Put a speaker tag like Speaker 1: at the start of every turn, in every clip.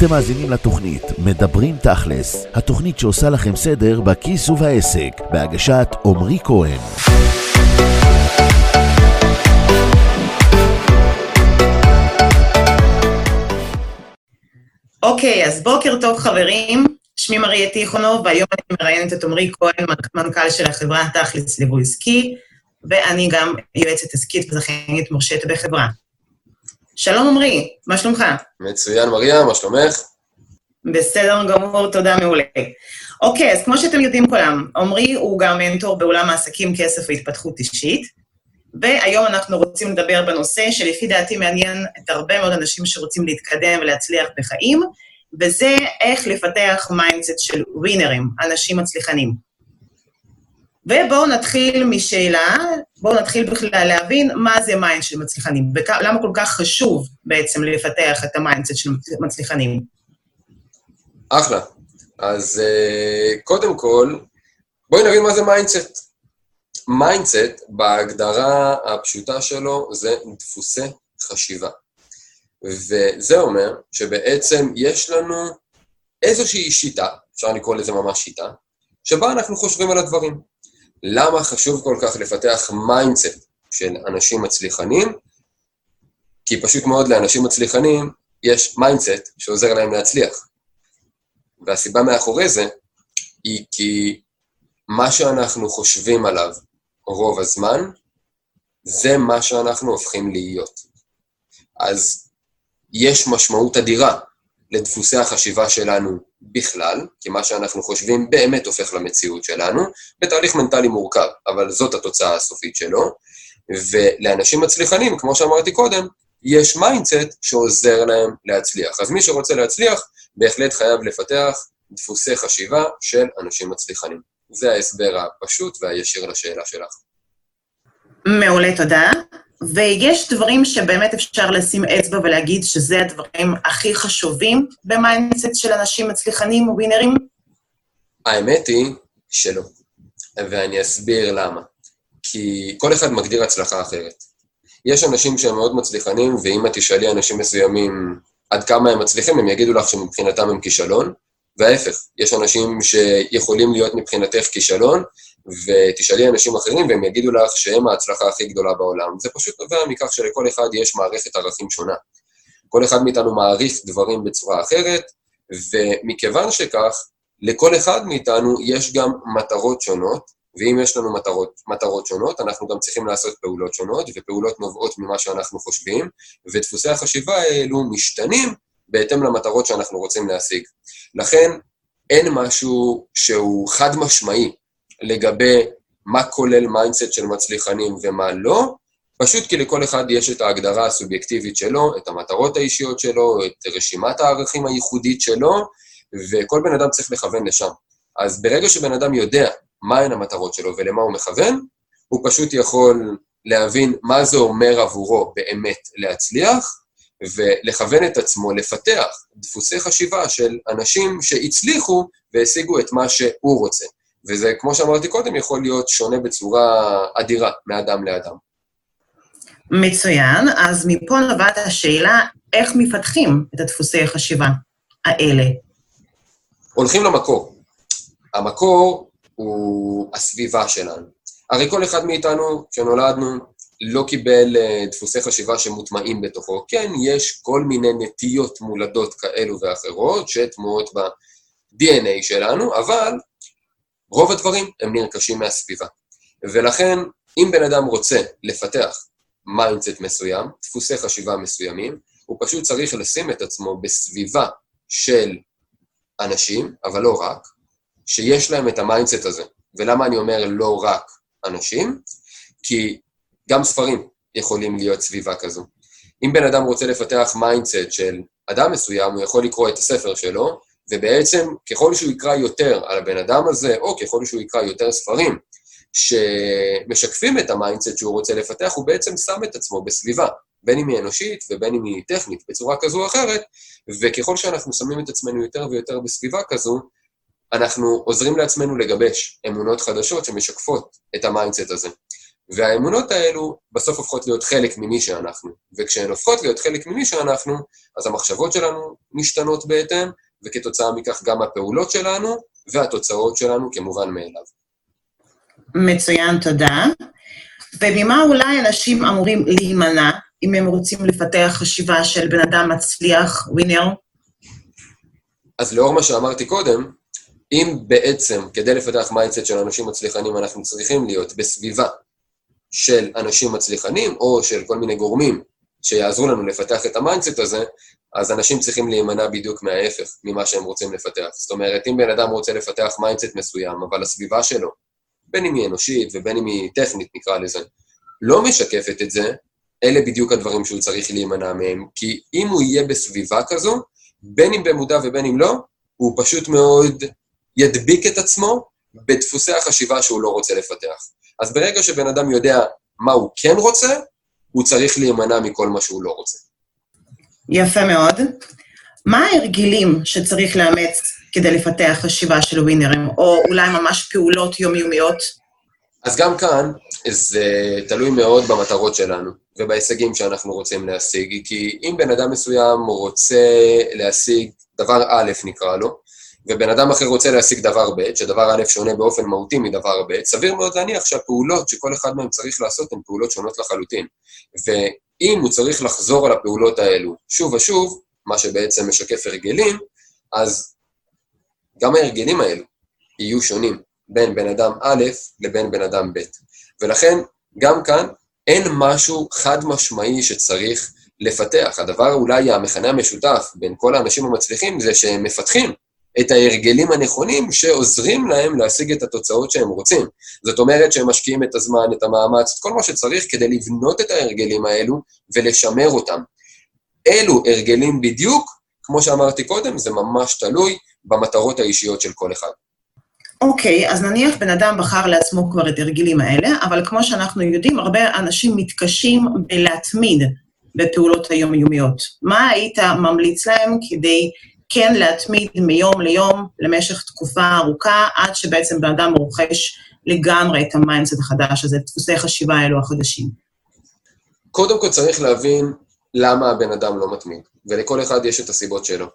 Speaker 1: אתם מאזינים לתוכנית מדברים תכלס, התוכנית שעושה לכם סדר בכיס ובעסק, בהגשת עמרי כהן.
Speaker 2: אוקיי, אז בוקר טוב חברים, שמי מריה טיכונוב, והיום אני מראיינת את עמרי כהן, מנכ"ל של החברה תכלס ליווי עסקי, ואני גם יועצת עסקית וזכיינית מורשת בחברה. שלום עמרי, מה שלומך?
Speaker 3: מצוין, מריה, מה שלומך?
Speaker 2: בסדר גמור, תודה מעולה. אוקיי, אז כמו שאתם יודעים כולם, עמרי הוא גם מנטור בעולם העסקים, כסף והתפתחות אישית, והיום אנחנו רוצים לדבר בנושא שלפי דעתי מעניין את הרבה מאוד אנשים שרוצים להתקדם ולהצליח בחיים, וזה איך לפתח mindset של ווינרים, אנשים מצליחנים. ובואו נתחיל משאלה, בואו נתחיל בכלל להבין מה זה mind של מצליחנים, ולמה כל כך חשוב בעצם לפתח את ה mindset של מצליחנים.
Speaker 3: אחלה. אז uh, קודם כל, בואי נבין מה זה mindset. mindset, בהגדרה הפשוטה שלו, זה דפוסי חשיבה. וזה אומר שבעצם יש לנו איזושהי שיטה, אפשר לקרוא לזה ממש שיטה, שבה אנחנו חושבים על הדברים. למה חשוב כל כך לפתח mindset של אנשים מצליחנים? כי פשוט מאוד לאנשים מצליחנים יש mindset שעוזר להם להצליח. והסיבה מאחורי זה היא כי מה שאנחנו חושבים עליו רוב הזמן, זה מה שאנחנו הופכים להיות. אז יש משמעות אדירה לדפוסי החשיבה שלנו בכלל, כי מה שאנחנו חושבים באמת הופך למציאות שלנו, בתהליך מנטלי מורכב, אבל זאת התוצאה הסופית שלו. ולאנשים מצליחנים, כמו שאמרתי קודם, יש mindset שעוזר להם להצליח. אז מי שרוצה להצליח, בהחלט חייב לפתח דפוסי חשיבה של אנשים מצליחנים. זה ההסבר הפשוט והישיר לשאלה שלך.
Speaker 2: מעולה, תודה. ויש דברים שבאמת אפשר לשים אצבע ולהגיד שזה הדברים הכי חשובים ב mindset של אנשים מצליחנים ווינרים?
Speaker 3: האמת היא שלא, ואני אסביר למה. כי כל אחד מגדיר הצלחה אחרת. יש אנשים שהם מאוד מצליחנים, ואם את תשאלי אנשים מסוימים עד כמה הם מצליחים, הם יגידו לך שמבחינתם הם כישלון, וההפך, יש אנשים שיכולים להיות מבחינתך כישלון, ותשאלי אנשים אחרים והם יגידו לך שהם ההצלחה הכי גדולה בעולם. זה פשוט נובע מכך שלכל אחד יש מערכת ערכים שונה. כל אחד מאיתנו מעריך דברים בצורה אחרת, ומכיוון שכך, לכל אחד מאיתנו יש גם מטרות שונות, ואם יש לנו מטרות, מטרות שונות, אנחנו גם צריכים לעשות פעולות שונות, ופעולות נובעות ממה שאנחנו חושבים, ודפוסי החשיבה האלו משתנים בהתאם למטרות שאנחנו רוצים להשיג. לכן, אין משהו שהוא חד משמעי לגבי מה כולל mindset של מצליחנים ומה לא, פשוט כי לכל אחד יש את ההגדרה הסובייקטיבית שלו, את המטרות האישיות שלו, את רשימת הערכים הייחודית שלו, וכל בן אדם צריך לכוון לשם. אז ברגע שבן אדם יודע מהן המטרות שלו ולמה הוא מכוון, הוא פשוט יכול להבין מה זה אומר עבורו באמת להצליח, ולכוון את עצמו לפתח דפוסי חשיבה של אנשים שהצליחו והשיגו את מה שהוא רוצה. וזה, כמו שאמרתי קודם, יכול להיות שונה בצורה אדירה מאדם לאדם.
Speaker 2: מצוין, אז מפה נובעת השאלה, איך מפתחים את הדפוסי החשיבה האלה?
Speaker 3: הולכים למקור. המקור הוא הסביבה שלנו. הרי כל אחד מאיתנו, כשנולדנו, לא קיבל אה, דפוסי חשיבה שמוטמעים בתוכו. כן, יש כל מיני נטיות מולדות כאלו ואחרות שתמוהות ב-DNA שלנו, אבל רוב הדברים הם נרכשים מהסביבה. ולכן, אם בן אדם רוצה לפתח mindset מסוים, דפוסי חשיבה מסוימים, הוא פשוט צריך לשים את עצמו בסביבה של אנשים, אבל לא רק, שיש להם את ה mindset הזה. ולמה אני אומר לא רק אנשים? כי גם ספרים יכולים להיות סביבה כזו. אם בן אדם רוצה לפתח mindset של אדם מסוים, הוא יכול לקרוא את הספר שלו, ובעצם ככל שהוא יקרא יותר על הבן אדם הזה, או ככל שהוא יקרא יותר ספרים שמשקפים את ה mindset שהוא רוצה לפתח, הוא בעצם שם את עצמו בסביבה, בין אם היא אנושית ובין אם היא טכנית, בצורה כזו או אחרת, וככל שאנחנו שמים את עצמנו יותר ויותר בסביבה כזו, אנחנו עוזרים לעצמנו לגבש אמונות חדשות שמשקפות את ה mindset הזה. והאמונות האלו בסוף הופכות להיות חלק ממי שאנחנו. וכשהן הופכות להיות חלק ממי שאנחנו, אז המחשבות שלנו משתנות בהתאם, וכתוצאה מכך גם הפעולות שלנו והתוצאות שלנו כמובן מאליו.
Speaker 2: מצוין, תודה. וממה אולי אנשים אמורים להימנע אם הם רוצים לפתח חשיבה של בן אדם מצליח, winner?
Speaker 3: אז לאור מה שאמרתי קודם, אם בעצם כדי לפתח mindset של אנשים מצליחנים אנחנו צריכים להיות בסביבה של אנשים מצליחנים, או של כל מיני גורמים שיעזרו לנו לפתח את ה mindset הזה, אז אנשים צריכים להימנע בדיוק מההפך ממה שהם רוצים לפתח. זאת אומרת, אם בן אדם רוצה לפתח mindset מסוים, אבל הסביבה שלו, בין אם היא אנושית ובין אם היא טכנית, נקרא לזה, לא משקפת את זה, אלה בדיוק הדברים שהוא צריך להימנע מהם. כי אם הוא יהיה בסביבה כזו, בין אם במודע ובין אם לא, הוא פשוט מאוד ידביק את עצמו בדפוסי החשיבה שהוא לא רוצה לפתח. אז ברגע שבן אדם יודע מה הוא כן רוצה, הוא צריך להימנע מכל מה שהוא לא רוצה.
Speaker 2: יפה מאוד. מה ההרגלים שצריך לאמץ כדי לפתח חשיבה של ווינרים, או אולי ממש פעולות יומיומיות?
Speaker 3: אז גם כאן, זה תלוי מאוד במטרות שלנו ובהישגים שאנחנו רוצים להשיג, כי אם בן אדם מסוים רוצה להשיג דבר א', נקרא לו, ובן אדם אחר רוצה להשיג דבר ב', שדבר א' שונה באופן מהותי מדבר ב', סביר מאוד להניח שהפעולות שכל אחד מהם צריך לעשות הן פעולות שונות לחלוטין. ואם הוא צריך לחזור על הפעולות האלו שוב ושוב, מה שבעצם משקף הרגלים, אז גם ההרגלים האלו יהיו שונים בין בן אדם א' לבין בן אדם ב'. ולכן, גם כאן אין משהו חד משמעי שצריך לפתח. הדבר אולי המכנה המשותף בין כל האנשים המצליחים זה שהם מפתחים את ההרגלים הנכונים שעוזרים להם להשיג את התוצאות שהם רוצים. זאת אומרת שהם משקיעים את הזמן, את המאמץ, את כל מה שצריך כדי לבנות את ההרגלים האלו ולשמר אותם. אלו הרגלים בדיוק, כמו שאמרתי קודם, זה ממש תלוי במטרות האישיות של כל אחד.
Speaker 2: אוקיי, okay, אז נניח בן אדם בחר לעצמו כבר את ההרגלים האלה, אבל כמו שאנחנו יודעים, הרבה אנשים מתקשים בלהתמיד בפעולות היומיומיות. מה היית ממליץ להם כדי כן להתמיד מיום ליום למשך תקופה ארוכה, עד שבעצם בן אדם רוכש לגמרי את ה mindset החדש הזה, דפוסי חשיבה האלו החדשים.
Speaker 3: קודם כל צריך להבין למה הבן אדם לא מתמיד, ולכל אחד יש את הסיבות שלו.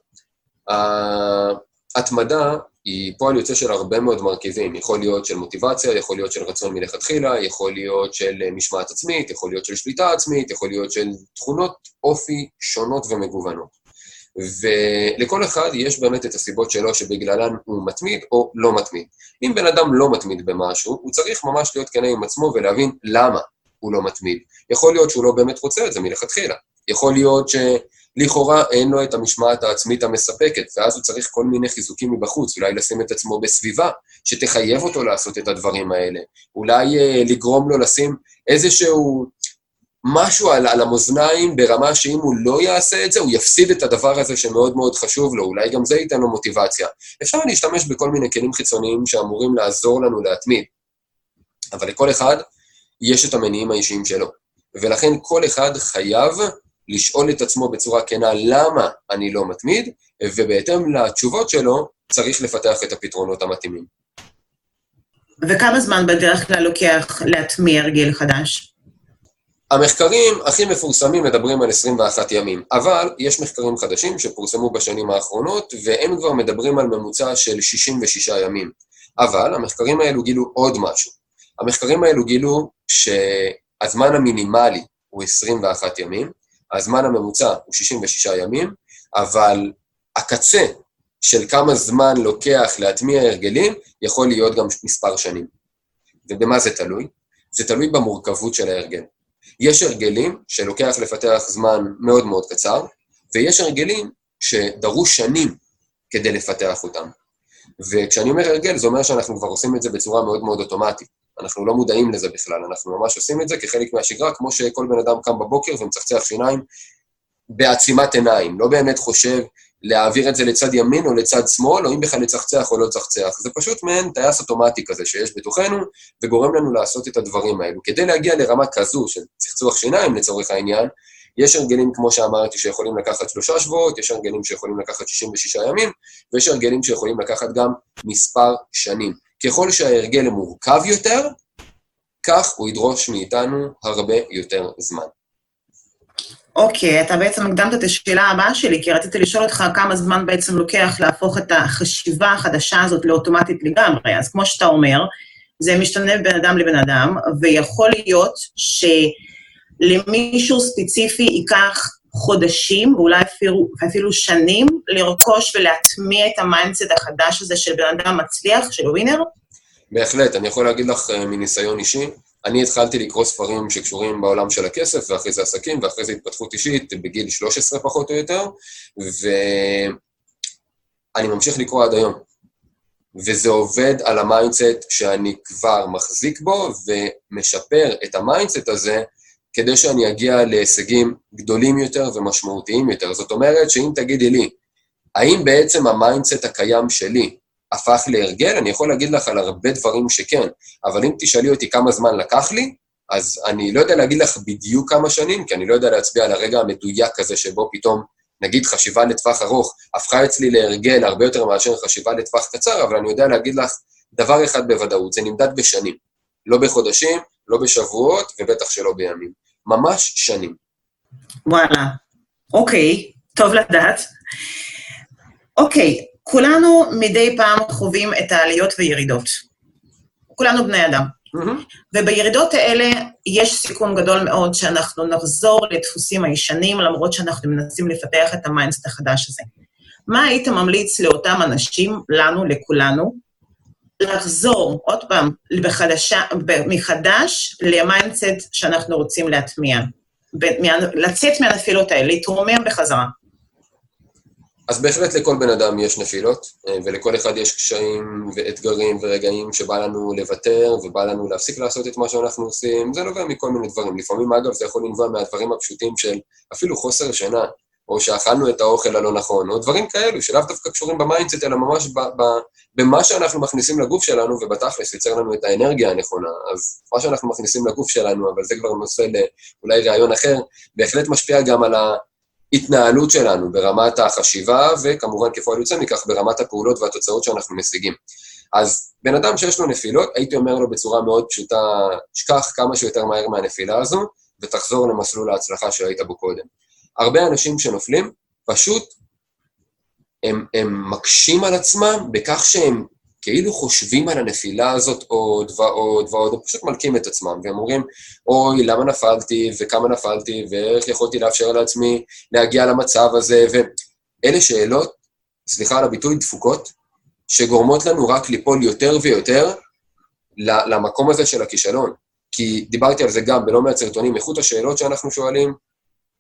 Speaker 3: ההתמדה היא פועל יוצא של הרבה מאוד מרכיבים. יכול להיות של מוטיבציה, יכול להיות של רצון מלכתחילה, יכול להיות של משמעת עצמית, יכול להיות של שליטה עצמית, יכול להיות של תכונות אופי שונות ומגוונות. ולכל אחד יש באמת את הסיבות שלו שבגללן הוא מתמיד או לא מתמיד. אם בן אדם לא מתמיד במשהו, הוא צריך ממש להיות כנה עם עצמו ולהבין למה הוא לא מתמיד. יכול להיות שהוא לא באמת רוצה את זה מלכתחילה. יכול להיות שלכאורה אין לו את המשמעת העצמית המספקת, ואז הוא צריך כל מיני חיזוקים מבחוץ, אולי לשים את עצמו בסביבה שתחייב אותו לעשות את הדברים האלה. אולי אה, לגרום לו לשים איזשהו משהו על, על המאזניים ברמה שאם הוא לא יעשה את זה, הוא יפסיד את הדבר הזה שמאוד מאוד חשוב לו, אולי גם זה ייתן לו מוטיבציה. אפשר להשתמש בכל מיני כלים חיצוניים שאמורים לעזור לנו להתמיד, אבל לכל אחד יש את המניעים האישיים שלו. ולכן כל אחד חייב לשאול את עצמו בצורה כנה למה אני לא מתמיד, ובהתאם לתשובות שלו צריך לפתח את הפתרונות המתאימים.
Speaker 2: וכמה זמן בדרך כלל לוקח להטמיע הרגל חדש?
Speaker 3: המחקרים הכי מפורסמים מדברים על 21 ימים, אבל יש מחקרים חדשים שפורסמו בשנים האחרונות, והם כבר מדברים על ממוצע של 66 ימים. אבל המחקרים האלו גילו עוד משהו. המחקרים האלו גילו שהזמן המינימלי הוא 21 ימים, הזמן הממוצע הוא 66 ימים, אבל הקצה של כמה זמן לוקח להטמיע הרגלים יכול להיות גם מספר שנים. ובמה זה תלוי? זה תלוי במורכבות של ההרגל. יש הרגלים שלוקח לפתח זמן מאוד מאוד קצר, ויש הרגלים שדרוש שנים כדי לפתח אותם. וכשאני אומר הרגל, זה אומר שאנחנו כבר עושים את זה בצורה מאוד מאוד אוטומטית. אנחנו לא מודעים לזה בכלל, אנחנו ממש עושים את זה כחלק מהשגרה, כמו שכל בן אדם קם בבוקר ומצחצח שיניים בעצימת עיניים, לא באמת חושב להעביר את זה לצד ימין או לצד שמאל, או אם בכלל לצחצח או לא לצחצח. זה פשוט מעין טייס אוטומטי כזה שיש בתוכנו, וגורם לנו לעשות את הדברים האלו. כדי להגיע לרמה כזו של צחצוח שיניים לצורך העניין, יש הרגלים, כמו שאמרתי, שיכולים לקחת שלושה שבועות, יש הרגלים שיכולים לקחת 66 ימים, ויש הרגלים שיכולים לקחת גם מספר שנים. ככל שההרגל מורכב יותר, כך הוא ידרוש מאיתנו הרבה יותר זמן.
Speaker 2: אוקיי, אתה בעצם הקדמת את השאלה הבאה שלי, כי רציתי לשאול אותך כמה זמן בעצם לוקח להפוך את החשיבה החדשה הזאת לאוטומטית לגמרי. אז כמו שאתה אומר, זה משתנה בין אדם לבין אדם, ויכול להיות שלמישהו ספציפי ייקח חודשים, ואולי אפילו, אפילו שנים, לרכוש ולהטמיע את ה mindset החדש הזה של בן אדם מצליח, של winner?
Speaker 3: בהחלט, אני יכול להגיד לך אה, מניסיון אישי, אני התחלתי לקרוא ספרים שקשורים בעולם של הכסף, ואחרי זה עסקים, ואחרי זה התפתחות אישית, בגיל 13 פחות או יותר, ואני ממשיך לקרוא עד היום. וזה עובד על ה mindset שאני כבר מחזיק בו, ומשפר את ה mindset הזה כדי שאני אגיע להישגים גדולים יותר ומשמעותיים יותר. זאת אומרת שאם תגידי לי, האם בעצם ה mindset הקיים שלי הפך להרגל? אני יכול להגיד לך על הרבה דברים שכן, אבל אם תשאלי אותי כמה זמן לקח לי, אז אני לא יודע להגיד לך בדיוק כמה שנים, כי אני לא יודע להצביע על הרגע המדויק הזה שבו פתאום, נגיד, חשיבה לטווח ארוך הפכה אצלי להרגל הרבה יותר מאשר חשיבה לטווח קצר, אבל אני יודע להגיד לך דבר אחד בוודאות, זה נמדד בשנים. לא בחודשים, לא בשבועות, ובטח שלא בימים. ממש שנים.
Speaker 2: וואלה, אוקיי, טוב לדעת. אוקיי, כולנו מדי פעם חווים את העליות וירידות. כולנו בני אדם. Mm-hmm. ובירידות האלה יש סיכון גדול מאוד שאנחנו נחזור לדפוסים הישנים, למרות שאנחנו מנסים לפתח את ה mindset החדש הזה. מה היית ממליץ לאותם אנשים, לנו, לכולנו, לחזור, עוד פעם, בחדשה, מחדש ל mindset שאנחנו רוצים להטמיע? לצאת מהנפילות האלה, להתרומם בחזרה.
Speaker 3: אז בהחלט לכל בן אדם יש נפילות, אה, ולכל אחד יש קשיים ואתגרים ורגעים שבא לנו לוותר, ובא לנו להפסיק לעשות את מה שאנחנו עושים. זה נובע מכל מיני דברים. לפעמים, אגב, זה יכול לנבוע מהדברים הפשוטים של אפילו חוסר שינה, או שאכלנו את האוכל הלא נכון, או דברים כאלו, שלאו דווקא קשורים ב mindset, אלא ממש ב- ב- במה שאנחנו מכניסים לגוף שלנו, ובתכלס ייצר לנו את האנרגיה הנכונה. אז מה שאנחנו מכניסים לגוף שלנו, אבל זה כבר נושא לאולי ראיון אחר, בהחלט משפיע גם על ה... ההתנהלות שלנו ברמת החשיבה, וכמובן כפועל יוצא מכך ברמת הפעולות והתוצאות שאנחנו משיגים. אז בן אדם שיש לו נפילות, הייתי אומר לו בצורה מאוד פשוטה, שכח כמה שיותר מהר מהנפילה הזו, ותחזור למסלול ההצלחה שהיית בו קודם. הרבה אנשים שנופלים, פשוט הם, הם מקשים על עצמם בכך שהם כאילו חושבים על הנפילה הזאת עוד ועוד ועוד, הם פשוט מלקים את עצמם, והם אומרים, אוי, למה נפלתי, וכמה נפלתי, ואיך יכולתי לאפשר לעצמי להגיע למצב הזה, ואלה שאלות, סליחה על הביטוי, דפוקות, שגורמות לנו רק ליפול יותר ויותר למקום הזה של הכישלון. כי דיברתי על זה גם בלא מעט סרטונים, איכות השאלות שאנחנו שואלים,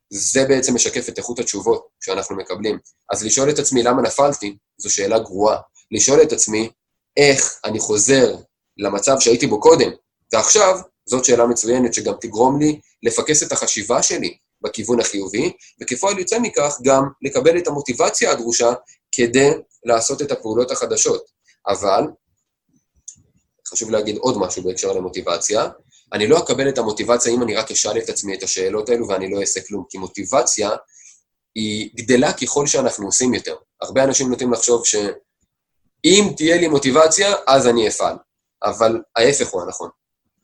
Speaker 3: זה בעצם משקף את איכות התשובות שאנחנו מקבלים. אז לשאול את עצמי למה נפלתי, זו שאלה גרועה. לשאול את עצמי איך אני חוזר למצב שהייתי בו קודם, ועכשיו, זאת שאלה מצוינת שגם תגרום לי לפקס את החשיבה שלי בכיוון החיובי, וכפועל יוצא מכך גם לקבל את המוטיבציה הדרושה כדי לעשות את הפעולות החדשות. אבל, חשוב להגיד עוד משהו בהקשר למוטיבציה, אני לא אקבל את המוטיבציה אם אני רק אשאל את עצמי את השאלות האלו ואני לא אעשה כלום, כי מוטיבציה היא גדלה ככל שאנחנו עושים יותר. הרבה אנשים נוטים לחשוב ש... אם תהיה לי מוטיבציה, אז אני אפעל. אבל ההפך הוא הנכון.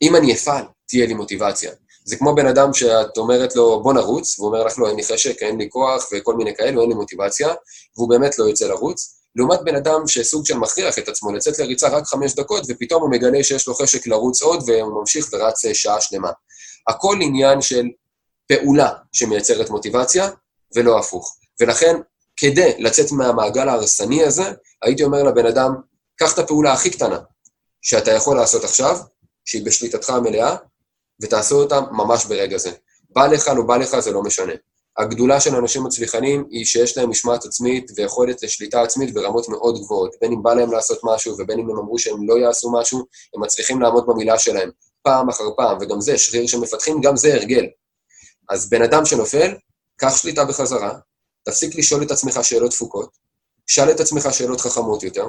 Speaker 3: אם אני אפעל, תהיה לי מוטיבציה. זה כמו בן אדם שאת אומרת לו, בוא נרוץ, והוא אומר לך, לא, אין לי חשק, אין לי כוח וכל מיני כאלו, אין לי מוטיבציה, והוא באמת לא יוצא לרוץ. לעומת בן אדם שסוג של מכריח את עצמו לצאת לריצה רק חמש דקות, ופתאום הוא מגלה שיש לו חשק לרוץ עוד, והוא ממשיך ורץ שעה שלמה. הכל עניין של פעולה שמייצרת מוטיבציה, ולא הפוך. ולכן כדי לצאת מהמעגל ההרסני הזה, הייתי אומר לבן אדם, קח את הפעולה הכי קטנה שאתה יכול לעשות עכשיו, שהיא בשליטתך המלאה, ותעשו אותה ממש ברגע זה. בא לך, לא בא לך, זה לא משנה. הגדולה של אנשים מצליחנים היא שיש להם משמעת עצמית ויכולת לשליטה עצמית ברמות מאוד גבוהות. בין אם בא להם לעשות משהו ובין אם הם אמרו שהם לא יעשו משהו, הם מצליחים לעמוד במילה שלהם פעם אחר פעם, וגם זה שריר שמפתחים, גם זה הרגל. אז בן אדם שנופל, קח שליטה בחזרה, תפסיק לשאול את עצמך שאלות תפוקות, שאל את עצמך שאלות חכמות יותר,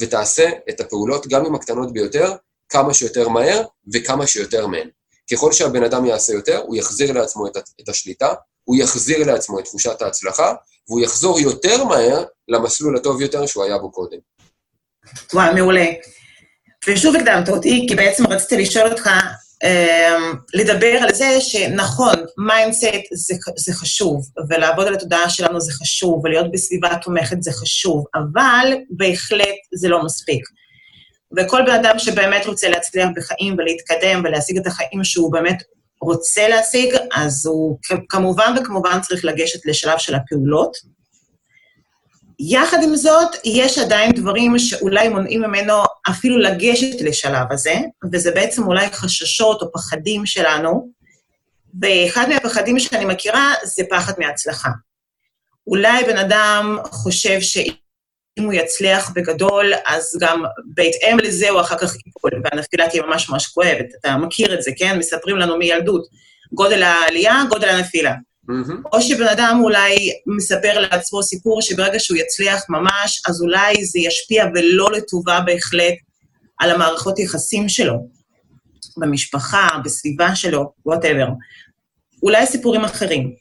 Speaker 3: ותעשה את הפעולות, גם אם הקטנות ביותר, כמה שיותר מהר וכמה שיותר מהן. ככל שהבן אדם יעשה יותר, הוא יחזיר לעצמו את, את השליטה, הוא יחזיר לעצמו את תחושת ההצלחה, והוא יחזור יותר מהר למסלול הטוב יותר שהוא היה בו קודם.
Speaker 2: וואי, מעולה. ושוב הקדמת אותי, כי בעצם רציתי לשאול אותך, לדבר על זה שנכון, mindset זה, זה חשוב, ולעבוד על התודעה שלנו זה חשוב, ולהיות בסביבה תומכת זה חשוב, אבל בהחלט זה לא מספיק. וכל בן אדם שבאמת רוצה להצליח בחיים ולהתקדם ולהשיג את החיים שהוא באמת רוצה להשיג, אז הוא כמובן וכמובן צריך לגשת לשלב של הפעולות. יחד עם זאת, יש עדיין דברים שאולי מונעים ממנו אפילו לגשת לשלב הזה, וזה בעצם אולי חששות או פחדים שלנו, ואחד מהפחדים שאני מכירה זה פחד מהצלחה. אולי בן אדם חושב שאם הוא יצליח בגדול, אז גם בהתאם לזה הוא אחר כך ייפול, והנפילה תהיה ממש ממש כואבת. אתה מכיר את זה, כן? מספרים לנו מילדות. גודל העלייה, גודל הנפילה. Mm-hmm. או שבן אדם אולי מספר לעצמו סיפור שברגע שהוא יצליח ממש, אז אולי זה ישפיע ולא לטובה בהחלט על המערכות יחסים שלו, במשפחה, בסביבה שלו, whatever. אולי סיפורים אחרים.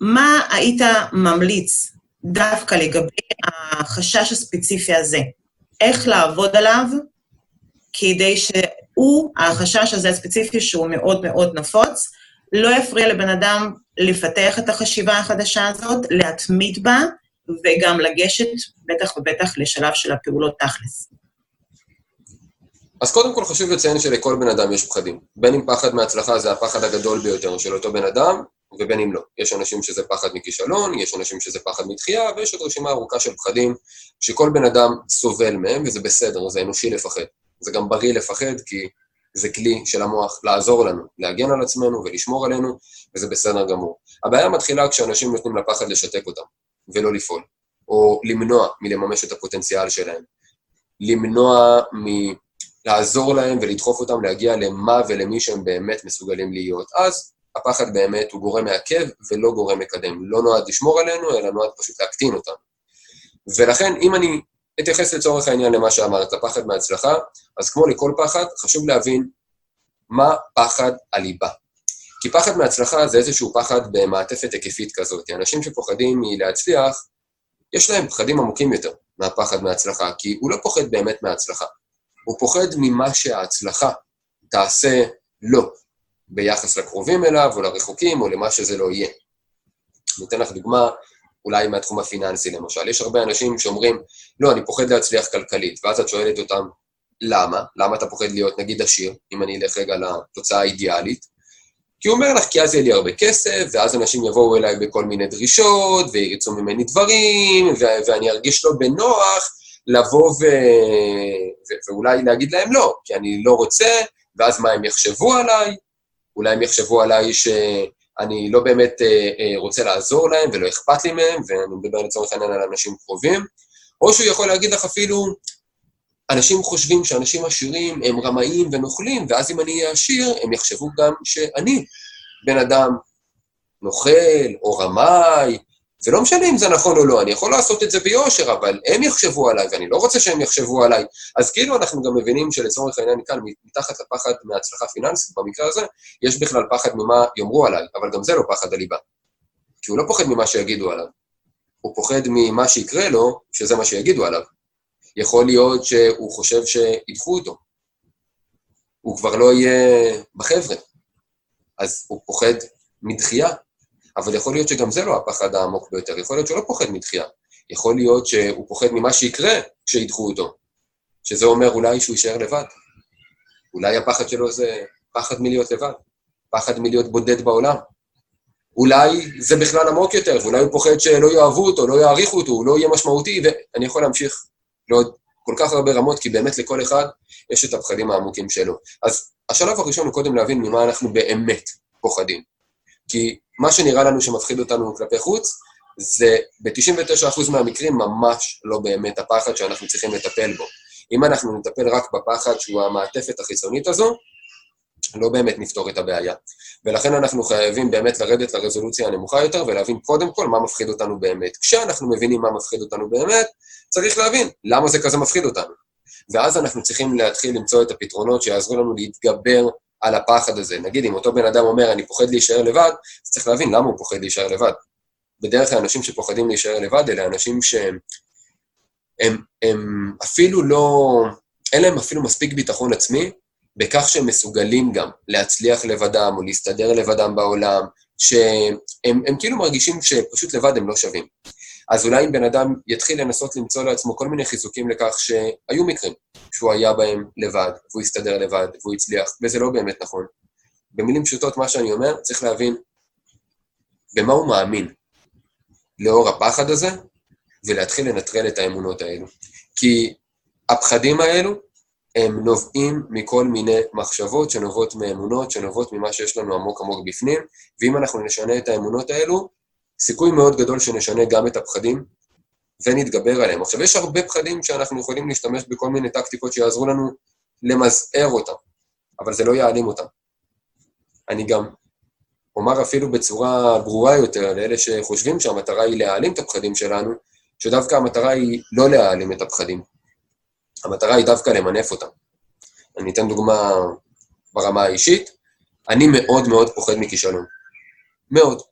Speaker 2: מה היית ממליץ דווקא לגבי החשש הספציפי הזה? איך לעבוד עליו כדי שהוא, החשש הזה הספציפי, שהוא מאוד מאוד נפוץ, לא יפריע לבן אדם לפתח את החשיבה החדשה הזאת, להתמיד בה, וגם לגשת, בטח ובטח, לשלב של הפעולות תכלס.
Speaker 3: אז קודם כל חשוב לציין שלכל בן אדם יש פחדים. בין אם פחד מהצלחה זה הפחד הגדול ביותר של אותו בן אדם, ובין אם לא. יש אנשים שזה פחד מכישלון, יש אנשים שזה פחד מתחייה, ויש עוד רשימה ארוכה של פחדים שכל בן אדם סובל מהם, וזה בסדר, זה אנושי לפחד. זה גם בריא לפחד, כי זה כלי של המוח לעזור לנו, להגן על עצמנו ולשמור עלינו, וזה בסדר גמור. הבעיה מתחילה כשאנשים נותנים לפחד לשתק אותם, ולא לפעול, או למנוע מלממש את הפוטנציאל שלהם. למנוע מלעזור להם ולדחוף אותם להגיע למה ולמי שהם באמת מסוגלים להיות. אז הפחד באמת הוא גורם מעכב ולא גורם מקדם. לא נועד לשמור עלינו, אלא נועד פשוט להקטין אותנו. ולכן, אם אני אתייחס לצורך העניין למה שאמרת, פחד מהצלחה, אז כמו לכל פחד, חשוב להבין מה פחד הליבה. כי פחד מהצלחה זה איזשהו פחד במעטפת היקפית כזאת. אנשים שפוחדים מלהצליח, יש להם פחדים עמוקים יותר מהפחד מהצלחה, כי הוא לא פוחד באמת מהצלחה. הוא פוחד ממה שההצלחה תעשה לו, ביחס לקרובים אליו, או לרחוקים, או למה שזה לא יהיה. אני אתן לך דוגמה אולי מהתחום הפיננסי למשל. יש הרבה אנשים שאומרים, לא, אני פוחד להצליח כלכלית, ואז את שואלת אותם, למה? למה אתה פוחד להיות נגיד עשיר, אם אני אלך רגע לתוצאה האידיאלית? כי הוא אומר לך, כי אז יהיה לי הרבה כסף, ואז אנשים יבואו אליי בכל מיני דרישות, וירצו ממני דברים, ו- ואני ארגיש לא בנוח לבוא ו... ו- ואולי להגיד להם לא, כי אני לא רוצה, ואז מה הם יחשבו עליי? אולי הם יחשבו עליי ש... אני לא באמת אה, אה, רוצה לעזור להם ולא אכפת לי מהם, ואני מדבר לצורך העניין על אנשים קרובים, או שהוא יכול להגיד לך אפילו, אנשים חושבים שאנשים עשירים הם רמאים ונוכלים, ואז אם אני אהיה עשיר, הם יחשבו גם שאני בן אדם נוכל או רמאי, זה לא משנה אם זה נכון או לא, אני יכול לעשות את זה ביושר, אבל הם יחשבו עליי, ואני לא רוצה שהם יחשבו עליי. אז כאילו אנחנו גם מבינים שלצורך העניין כאן, מתחת לפחד מהצלחה פיננסית, במקרה הזה, יש בכלל פחד ממה יאמרו עליי, אבל גם זה לא פחד הליבה. כי הוא לא פוחד ממה שיגידו עליו, הוא פוחד ממה שיקרה לו, שזה מה שיגידו עליו. יכול להיות שהוא חושב שידחו אותו. הוא כבר לא יהיה בחבר'ה. אז הוא פוחד מדחייה, אבל יכול להיות שגם זה לא הפחד העמוק ביותר, יכול להיות שהוא לא פוחד מדחייה. יכול להיות שהוא פוחד ממה שיקרה כשידחו אותו, שזה אומר אולי שהוא יישאר לבד. אולי הפחד שלו זה פחד מלהיות לבד, פחד מלהיות בודד בעולם. אולי זה בכלל עמוק יותר, ואולי הוא פוחד שלא יאהבו אותו, לא יעריכו אותו, הוא לא יהיה משמעותי, ואני יכול להמשיך לעוד כל כך הרבה רמות, כי באמת לכל אחד יש את הפחדים העמוקים שלו. אז השלב הראשון הוא קודם להבין ממה אנחנו באמת פוחדים. כי מה שנראה לנו שמפחיד אותנו כלפי חוץ, זה ב-99% מהמקרים ממש לא באמת הפחד שאנחנו צריכים לטפל בו. אם אנחנו נטפל רק בפחד שהוא המעטפת החיצונית הזו, לא באמת נפתור את הבעיה. ולכן אנחנו חייבים באמת לרדת לרזולוציה הנמוכה יותר ולהבין קודם כל מה מפחיד אותנו באמת. כשאנחנו מבינים מה מפחיד אותנו באמת, צריך להבין למה זה כזה מפחיד אותנו. ואז אנחנו צריכים להתחיל למצוא את הפתרונות שיעזרו לנו להתגבר על הפחד הזה. נגיד, אם אותו בן אדם אומר, אני פוחד להישאר לבד, אז צריך להבין למה הוא פוחד להישאר לבד. בדרך כלל אנשים שפוחדים להישאר לבד, אלה אנשים שהם הם, הם אפילו לא, אין להם אפילו מספיק ביטחון עצמי בכך שהם מסוגלים גם להצליח לבדם או להסתדר לבדם בעולם, שהם הם כאילו מרגישים שפשוט לבד הם לא שווים. אז אולי אם בן אדם יתחיל לנסות למצוא לעצמו כל מיני חיזוקים לכך שהיו מקרים שהוא היה בהם לבד, והוא הסתדר לבד, והוא הצליח, וזה לא באמת נכון. במילים פשוטות, מה שאני אומר, צריך להבין במה הוא מאמין לאור הפחד הזה, ולהתחיל לנטרל את האמונות האלו. כי הפחדים האלו, הם נובעים מכל מיני מחשבות שנובעות מאמונות, שנובעות ממה שיש לנו עמוק עמוק בפנים, ואם אנחנו נשנה את האמונות האלו, סיכוי מאוד גדול שנשנה גם את הפחדים ונתגבר עליהם. עכשיו, יש הרבה פחדים שאנחנו יכולים להשתמש בכל מיני טקטיקות שיעזרו לנו למזער אותם, אבל זה לא יעלים אותם. אני גם אומר אפילו בצורה ברורה יותר לאלה שחושבים שהמטרה היא להעלים את הפחדים שלנו, שדווקא המטרה היא לא להעלים את הפחדים. המטרה היא דווקא למנף אותם. אני אתן דוגמה ברמה האישית. אני מאוד מאוד פוחד מכישלון. מאוד.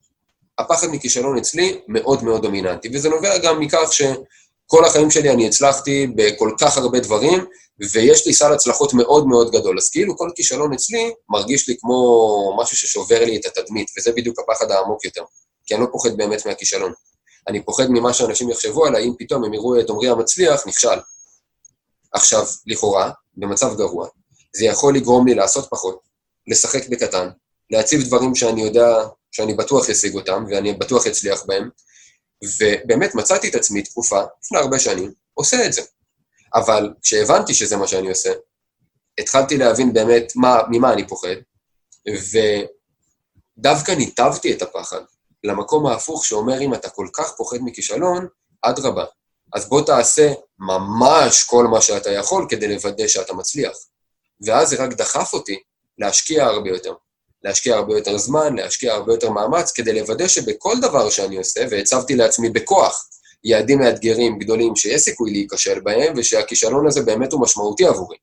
Speaker 3: הפחד מכישלון אצלי מאוד מאוד דומיננטי, וזה נובע גם מכך שכל החיים שלי אני הצלחתי בכל כך הרבה דברים, ויש לי סל הצלחות מאוד מאוד גדול. אז כאילו כל כישלון אצלי מרגיש לי כמו משהו ששובר לי את התדמית, וזה בדיוק הפחד העמוק יותר, כי אני לא פוחד באמת מהכישלון. אני פוחד ממה שאנשים יחשבו עליי, אם פתאום הם יראו את עמרי המצליח, נכשל. עכשיו, לכאורה, במצב גרוע, זה יכול לגרום לי לעשות פחות, לשחק בקטן, להציב דברים שאני יודע, שאני בטוח אשיג אותם, ואני בטוח אצליח בהם, ובאמת מצאתי את עצמי תקופה, לפני הרבה שנים, עושה את זה. אבל כשהבנתי שזה מה שאני עושה, התחלתי להבין באמת מה, ממה אני פוחד, ודווקא ניתבתי את הפחד למקום ההפוך שאומר, אם אתה כל כך פוחד מכישלון, אדרבה, אז בוא תעשה ממש כל מה שאתה יכול כדי לוודא שאתה מצליח. ואז זה רק דחף אותי להשקיע הרבה יותר. להשקיע הרבה יותר זמן, להשקיע הרבה יותר מאמץ, כדי לוודא שבכל דבר שאני עושה, והצבתי לעצמי בכוח יעדים מאתגרים גדולים שיש סיכוי להיכשל בהם, ושהכישלון הזה באמת הוא משמעותי עבורי.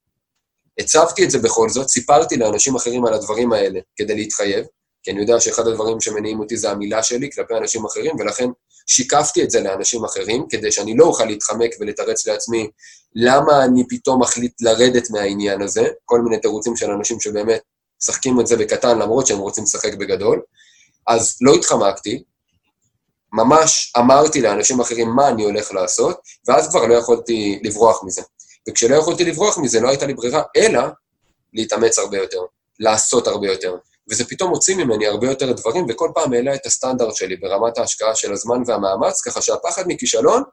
Speaker 3: הצבתי את זה בכל זאת, סיפרתי לאנשים אחרים על הדברים האלה כדי להתחייב, כי אני יודע שאחד הדברים שמניעים אותי זה המילה שלי כלפי אנשים אחרים, ולכן שיקפתי את זה לאנשים אחרים, כדי שאני לא אוכל להתחמק ולתרץ לעצמי למה אני פתאום מחליט לרדת מהעניין הזה, כל מיני תירוצים של אנשים שבאמת משחקים את זה בקטן למרות שהם רוצים לשחק בגדול. אז לא התחמקתי, ממש אמרתי לאנשים אחרים מה אני הולך לעשות, ואז כבר לא יכולתי לברוח מזה. וכשלא יכולתי לברוח מזה, לא הייתה לי ברירה, אלא להתאמץ הרבה יותר, לעשות הרבה יותר. וזה פתאום הוציא ממני הרבה יותר דברים, וכל פעם העלה את הסטנדרט שלי ברמת ההשקעה של הזמן והמאמץ, ככה שהפחד מכישלון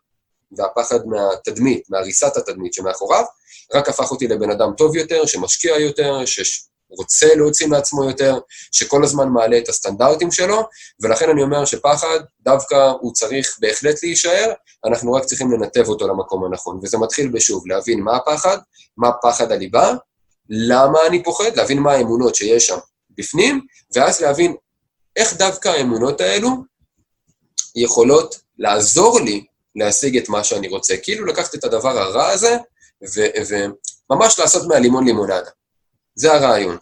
Speaker 3: והפחד מהתדמית, מהריסת התדמית שמאחוריו, רק הפך אותי לבן אדם טוב יותר, שמשקיע יותר, שרוצה להוציא מעצמו יותר, שכל הזמן מעלה את הסטנדרטים שלו, ולכן אני אומר שפחד, דווקא הוא צריך בהחלט להישאר, אנחנו רק צריכים לנתב אותו למקום הנכון. וזה מתחיל בשוב, להבין מה הפחד, מה פחד הליבה, למה אני פוחד, להבין מה האמונות שיש שם. בפנים, ואז להבין איך דווקא האמונות האלו יכולות לעזור לי להשיג את מה שאני רוצה. כאילו לקחת את הדבר הרע הזה, וממש לעשות מהלימון לימונדה. זה הרעיון.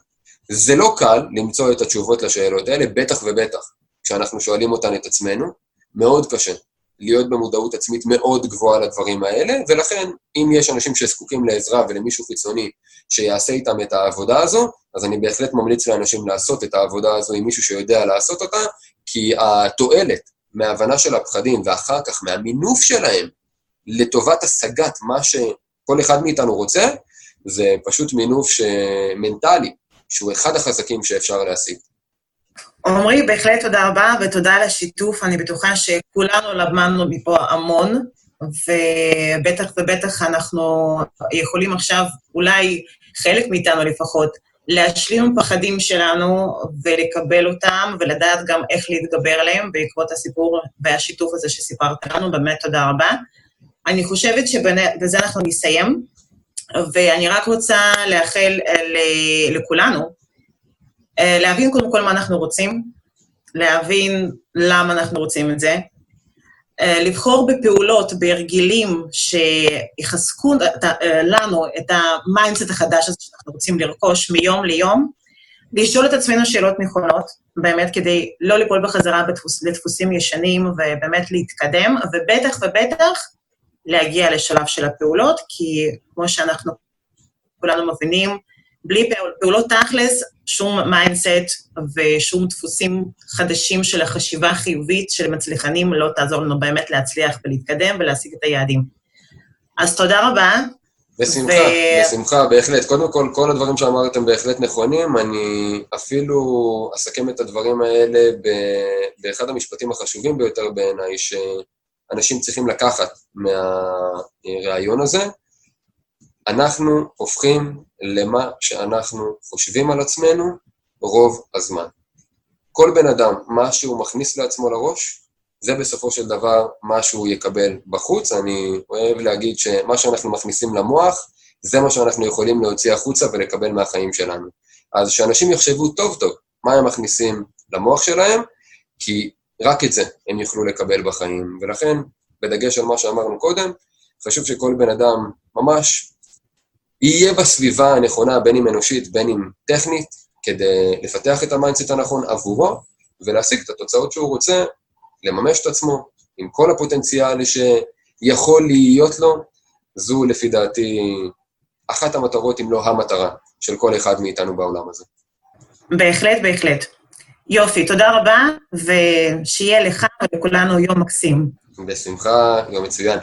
Speaker 3: זה לא קל למצוא את התשובות לשאלות האלה, בטח ובטח. כשאנחנו שואלים אותן את עצמנו, מאוד קשה. להיות במודעות עצמית מאוד גבוהה לדברים האלה, ולכן אם יש אנשים שזקוקים לעזרה ולמישהו חיצוני שיעשה איתם את העבודה הזו, אז אני בהחלט ממליץ לאנשים לעשות את העבודה הזו עם מישהו שיודע לעשות אותה, כי התועלת מההבנה של הפחדים ואחר כך מהמינוף שלהם לטובת השגת מה שכל אחד מאיתנו רוצה, זה פשוט מינוף מנטלי, שהוא אחד החזקים שאפשר להשיג.
Speaker 2: עמרי, בהחלט תודה רבה, ותודה על השיתוף. אני בטוחה שכולנו למדנו מפה המון, ובטח ובטח אנחנו יכולים עכשיו, אולי חלק מאיתנו לפחות, להשלים פחדים שלנו ולקבל אותם, ולדעת גם איך להתגבר עליהם בעקבות הסיפור והשיתוף הזה שסיפרת לנו, באמת תודה רבה. אני חושבת שבזה אנחנו נסיים, ואני רק רוצה לאחל לכולנו, אה, להבין קודם כל מה אנחנו רוצים, להבין למה אנחנו רוצים את זה, אה, לבחור בפעולות, בהרגלים שיחזקו אה, לנו את ה mindset החדש הזה שאנחנו רוצים לרכוש מיום ליום, לשאול את עצמנו שאלות נכונות, באמת כדי לא ליפול בחזרה בדפוס, לדפוסים ישנים ובאמת להתקדם, ובטח ובטח להגיע לשלב של הפעולות, כי כמו שאנחנו כולנו מבינים, בלי פעולות תכלס, שום mindset ושום דפוסים חדשים של החשיבה החיובית של מצליחנים לא תעזור לנו באמת להצליח ולהתקדם ולהשיג את היעדים. אז תודה רבה.
Speaker 3: בשמחה, ו... בשמחה, בהחלט. קודם כל, כל הדברים שאמרתם בהחלט נכונים. אני אפילו אסכם את הדברים האלה באחד המשפטים החשובים ביותר בעיניי, שאנשים צריכים לקחת מהראיון הזה. אנחנו הופכים למה שאנחנו חושבים על עצמנו רוב הזמן. כל בן אדם, מה שהוא מכניס לעצמו לראש, זה בסופו של דבר מה שהוא יקבל בחוץ. אני אוהב להגיד שמה שאנחנו מכניסים למוח, זה מה שאנחנו יכולים להוציא החוצה ולקבל מהחיים שלנו. אז שאנשים יחשבו טוב טוב מה הם מכניסים למוח שלהם, כי רק את זה הם יוכלו לקבל בחיים. ולכן, בדגש על מה שאמרנו קודם, חשוב שכל בן אדם ממש יהיה בסביבה הנכונה, בין אם אנושית, בין אם טכנית, כדי לפתח את ה mindset הנכון עבורו, ולהשיג את התוצאות שהוא רוצה, לממש את עצמו, עם כל הפוטנציאל שיכול להיות לו, זו לפי דעתי אחת המטרות, אם לא המטרה, של כל אחד מאיתנו בעולם הזה.
Speaker 2: בהחלט, בהחלט. יופי, תודה רבה, ושיהיה לך ולכולנו יום מקסים.
Speaker 3: בשמחה, יום מצוין.